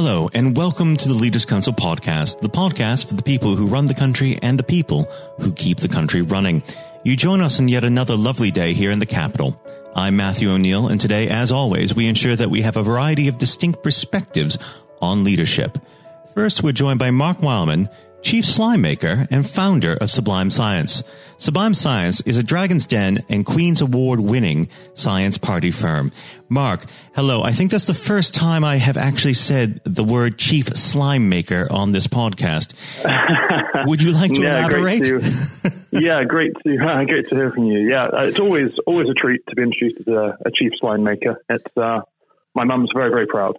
Hello, and welcome to the Leaders Council podcast, the podcast for the people who run the country and the people who keep the country running. You join us on yet another lovely day here in the capital. I'm Matthew O'Neill, and today, as always, we ensure that we have a variety of distinct perspectives on leadership. First, we're joined by Marc Wileman, Chief Slime Maker and founder of Sublime Science. Sublime Science is a Dragon's Den and Queen's Award winning science party firm. Marc, hello. I think that's the first time I have actually said the word Chief Slime Maker on this podcast. Would you like to yeah, elaborate? Great to, yeah, great to uh, great to hear from you. Yeah, uh, it's always always a treat to be introduced as a, a Chief Slime Maker. It's uh, my mum's very very proud.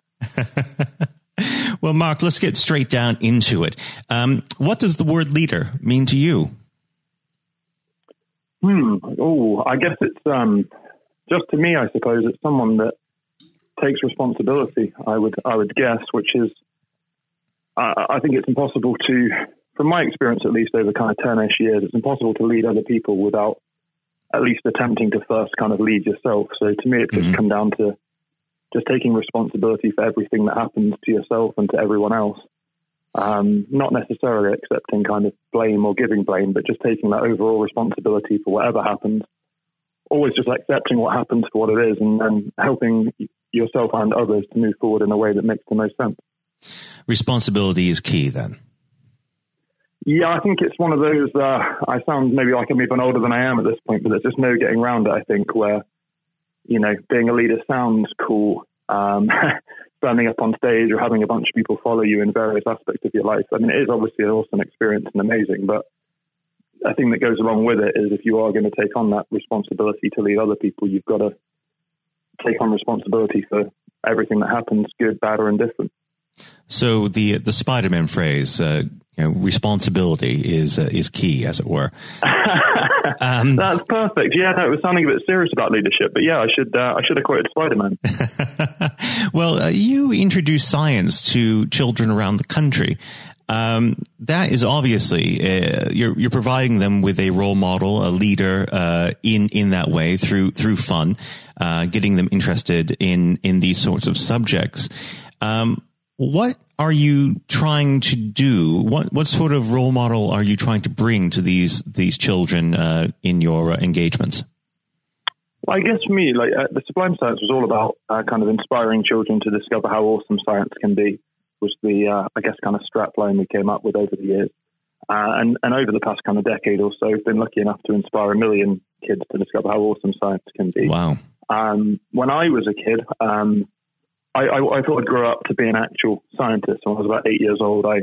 well, Marc, let's get straight down into it. Um, what does the word leader mean to you? Hmm. Oh, I guess it's um, just to me. I suppose it's someone that takes responsibility. I would I would guess, which is I, I think it's impossible to, from my experience at least over kind of ten-ish years, it's impossible to lead other people without at least attempting to first kind of lead yourself. So to me, it's just mm-hmm. come down to just taking responsibility for everything that happens to yourself and to everyone else. Um, not necessarily accepting kind of blame or giving blame, but just taking that overall responsibility for whatever happens. Always just accepting what happens for what it is and then helping yourself and others to move forward in a way that makes the most sense. Responsibility is key then. Yeah, I think it's one of those. Uh, I sound maybe like I'm even older than I am at this point, but there's just no getting around it. I think where you know, being a leader sounds cool. Um, standing up on stage or having a bunch of people follow you in various aspects of your life. I mean, it is obviously an awesome experience and amazing, but a thing that goes along with it is if you are going to take on that responsibility to lead other people, you've got to take on responsibility for everything that happens, good, bad, or indifferent. So the the Spider-Man phrase, uh, you know, responsibility is uh, is key, as it were. Um, That's perfect. Yeah, no, it was sounding a bit serious about leadership, but yeah, I should uh, I should have quoted Spider Man. well, uh, you introduce science to children around the country. Um, that is obviously uh, you're you're providing them with a role model, a leader uh, in in that way through through fun, uh, getting them interested in in these sorts of subjects. Um, what are you trying to do? What what sort of role model are you trying to bring to these these children uh, in your uh, engagements? Well, I guess for me, like uh, the Sublime Science was all about uh, kind of inspiring children to discover how awesome science can be. Was the uh, I guess kind of strap line we came up with over the years, uh, and and over the past kind of decade or so, I've been lucky enough to inspire a million kids to discover how awesome science can be. Wow. Um, when I was a kid, um, I, I, I, thought I'd grow up to be an actual scientist. When I was about eight years old, I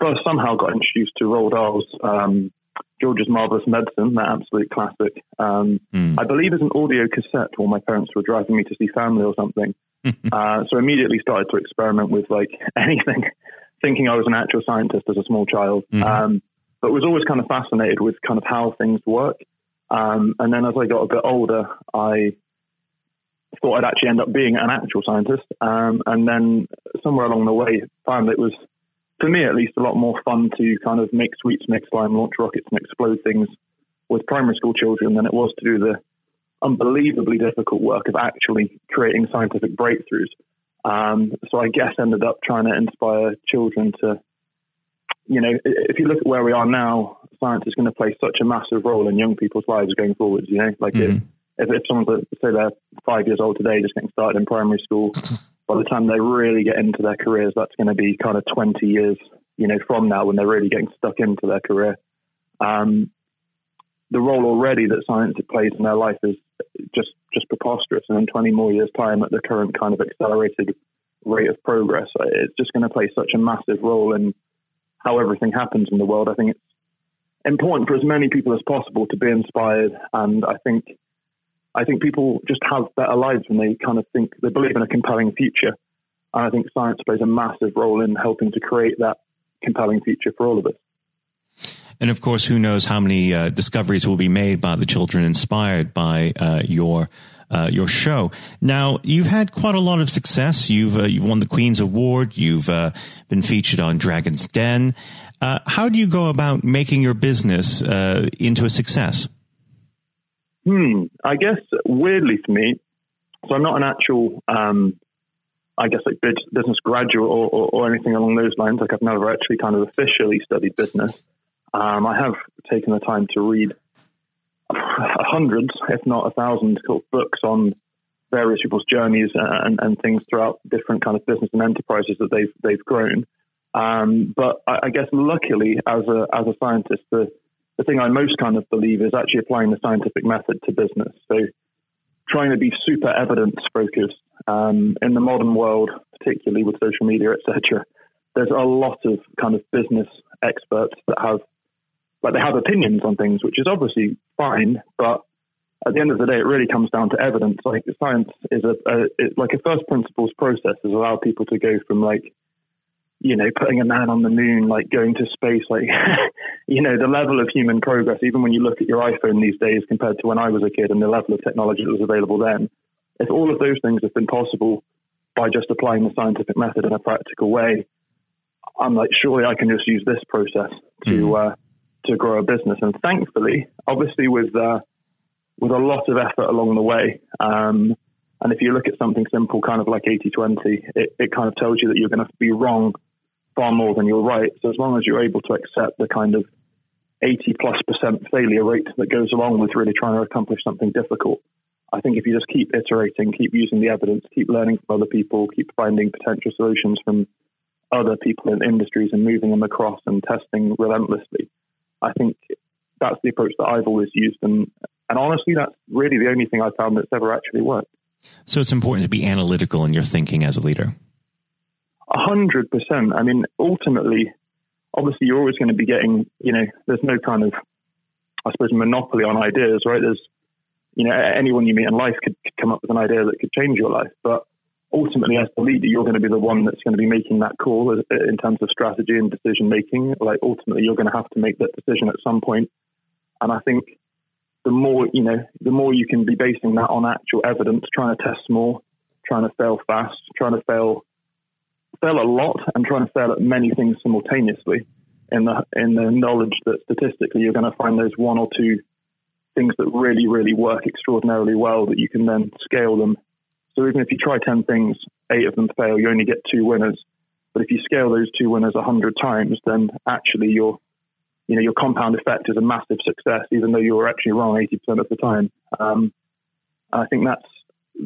first somehow got introduced to Roald Dahl's um, George's Marvelous Medicine, that absolute classic. Um, mm. I believe it's an audio cassette while my parents were driving me to see family or something. uh, so I immediately started to experiment with like anything, thinking I was an actual scientist as a small child. Mm-hmm. Um, but was always kind of fascinated with kind of how things work. Um, and then as I got a bit older, I thought I'd actually end up being an actual scientist. Um, and then somewhere along the way, found it was, for me at least, a lot more fun to kind of make sweets, make slime, launch rockets, and explode things with primary school children than it was to do the unbelievably difficult work of actually creating scientific breakthroughs. Um, so I guess ended up trying to inspire children to, you know, if you look at where we are now, science is going to play such a massive role in young people's lives going forwards. You know, like mm-hmm. it, if, if someone's say they're five years old today, just getting started in primary school, by the time they really get into their careers, that's going to be kind of 20 years, you know, from now when they're really getting stuck into their career. Um, the role already that science plays in their life is just just preposterous, and in 20 more years' time, at the current kind of accelerated rate of progress, it's just going to play such a massive role in how everything happens in the world. I think it's important for as many people as possible to be inspired, and I think I think people just have better lives when they kind of think they believe in a compelling future. And I think science plays a massive role in helping to create that compelling future for all of us. And of course, who knows how many uh, discoveries will be made by the children inspired by uh, your uh, your show. Now, you've had quite a lot of success. You've uh, you've won the Queen's Award. You've uh, been featured on Dragon's Den. Uh, how do you go about making your business into a success? Hmm. I guess weirdly for me, so I'm not an actual. Um, I guess like business graduate or, or, or, anything along those lines. Like I've never actually kind of officially studied business. Um, I have taken the time to read hundreds, if not a thousand, books on various people's journeys and, and things throughout different kind of business and enterprises that they've they've grown. Um, but I, I, guess luckily, as a as a scientist, the the thing I most kind of believe is actually applying the scientific method to business. So trying to be super evidence focused um, in the modern world, particularly with social media, etc. There's a lot of kind of business experts that have like they have opinions on things, which is obviously fine, but at the end of the day, it really comes down to evidence. Like science is a, a like a first principles process has allowed people to go from like, you know, putting a man on the moon, like going to space, like, you know, the level of human progress. Even when you look at your iPhone these days compared to when I was a kid and the level of technology that was available then, if all of those things have been possible by just applying the scientific method in a practical way, I'm like, surely I can just use this process to mm. uh, to grow a business. And thankfully, obviously, with uh, with a lot of effort along the way. Um, and if you look at something simple, kind of like 80 20, it, it kind of tells you that you're going to be wrong far more than you're right. So as long as you're able to accept the kind of 80 plus percent failure rate that goes along with really trying to accomplish something difficult, I think if you just keep iterating, keep using the evidence, keep learning from other people, keep finding potential solutions from other people in industries and moving them across and testing relentlessly, I think that's the approach that I've always used. And, and honestly, that's really the only thing I've found that's ever actually worked. So it's important to be analytical in your thinking as a leader. Hundred percent. I mean, ultimately, obviously, you're always going to be getting, you know, there's no kind of, I suppose, monopoly on ideas, right? There's, you know, anyone you meet in life could, could come up with an idea that could change your life. But ultimately, as the leader, you're going to be the one that's going to be making that call uh, in terms of strategy and decision making. Like, ultimately, you're going to have to make that decision at some point and I think the more, you know, the more you can be basing that on actual evidence, trying to test more, trying to fail fast, trying to fail, fail a lot and trying to fail at many things simultaneously in the, in the knowledge that statistically you're going to find those one or two things that really, really work extraordinarily well that you can then scale them. So even if you try 10 things, eight of them fail, you only get two winners. But if you scale those two winners 100 times, then actually you're you know, your compound effect is a massive success, even though you were actually wrong 80% of the time. Um, I think that's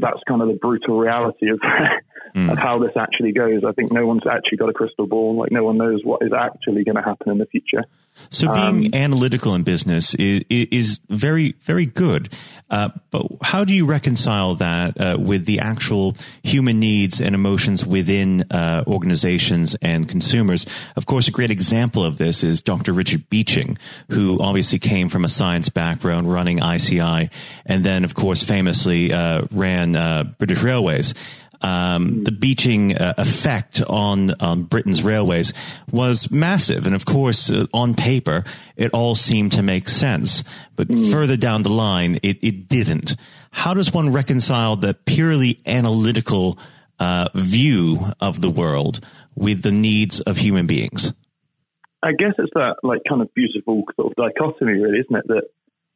that's kind of the brutal reality of mm. of how this actually goes. I think no one's actually got a crystal ball. Like no one knows what is actually going to happen in the future. So being um, analytical in business is is very very good. Uh, but how do you reconcile that uh, with the actual human needs and emotions within uh, organizations and consumers? Of course, a great example of this is Dr. Richard Beeching, who obviously came from a science background running ICI, and then, of course, famously uh, ran uh, British Railways um, the Beeching uh, effect on, on Britain's railways was massive. And of course, uh, on paper, it all seemed to make sense. But mm. further down the line, it, it didn't. How does one reconcile the purely analytical uh, view of the world with the needs of human beings? I guess it's that like kind of beautiful sort of dichotomy, really, isn't it? That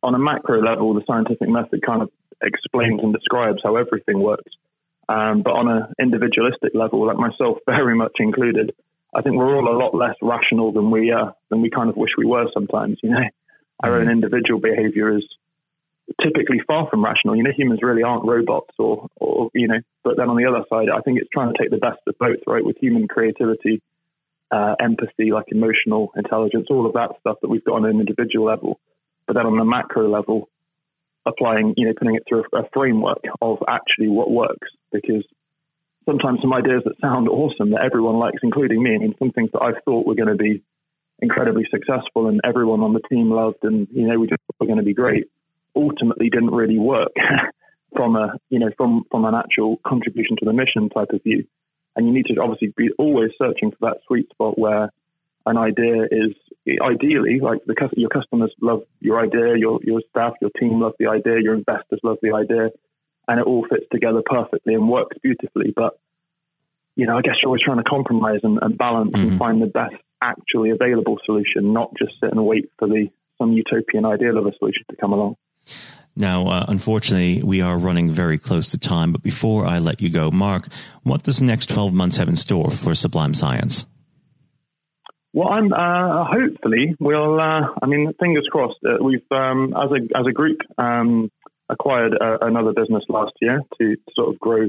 on a macro level, the scientific method kind of explains and describes how everything works. Um, but on an individualistic level, like myself, very much included, I think we're all a lot less rational than we uh, than we kind of wish we were sometimes. You know, our own mm-hmm. individual behavior is typically far from rational. You know, humans really aren't robots, or or you know. But then on the other side, I think it's trying to take the best of both, right? With human creativity, uh, empathy, like emotional intelligence, all of that stuff that we've got on an individual level. But then on the macro level, applying, you know, putting it through a, framework of actually what works. Because sometimes some ideas that sound awesome that everyone likes, including me, I mean, some things that I thought were going to be incredibly successful and everyone on the team loved and, you know, we just were going to be great, ultimately didn't really work from a, you know, from, from an actual contribution to the mission type of view. And you need to obviously be always searching for that sweet spot where an idea is ideally like the your customers love your idea, your your staff, your team love the idea, your investors love the idea, and it all fits together perfectly and works beautifully. But you know, I guess you're always trying to compromise and, and balance mm-hmm. and find the best actually available solution, not just sit and wait for the some utopian ideal of a solution to come along. Now, uh, unfortunately, we are running very close to time, but before I let you go, Marc, what does the next 12 months have in store for Sublime Science? Well, I'm uh, hopefully we'll. Uh, I mean, fingers crossed. Uh, we've um, as a as a group um, acquired uh, another business last year to, to, sort of grow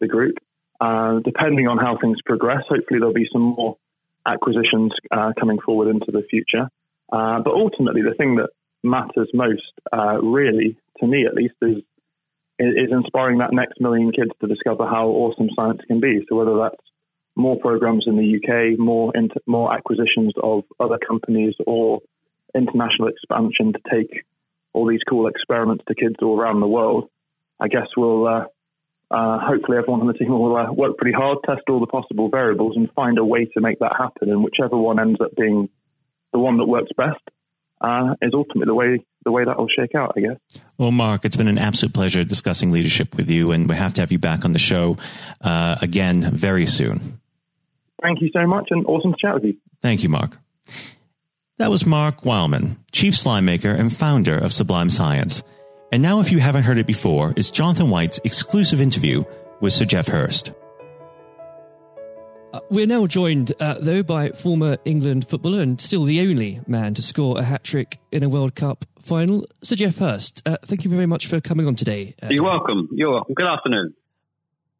the group. Uh, depending on how things progress, hopefully there'll be some more acquisitions uh, coming forward into the future. but ultimately, the thing that matters most, really to me at least, is is inspiring that next million kids to discover how awesome science can be. So whether that's more programs in the UK, more inter- more acquisitions of other companies, or international expansion to take all these cool experiments to kids all around the world. I guess we'll uh, uh, hopefully everyone on the team will uh, work pretty hard, test all the possible variables, and find a way to make that happen. And whichever one ends up being the one that works best uh, is ultimately the way the way that will shake out, I guess. Well, Marc, it's been an absolute pleasure discussing leadership with you, and we have to have you back on the show uh, again very soon. Thank you so much and awesome to chat with you. Thank you, Marc. That was Marc Wileman, Chief Slime Maker and founder of Sublime Science. And now, if you haven't heard it before, is Jonathan White's exclusive interview with Sir Geoff Hurst. Uh, we're now joined, uh, though, by former England footballer and still the only man to score a hat trick in a World Cup final, Sir Geoff Hurst. Uh, thank you very much for coming on today. Uh, You're welcome. You're welcome. Good afternoon.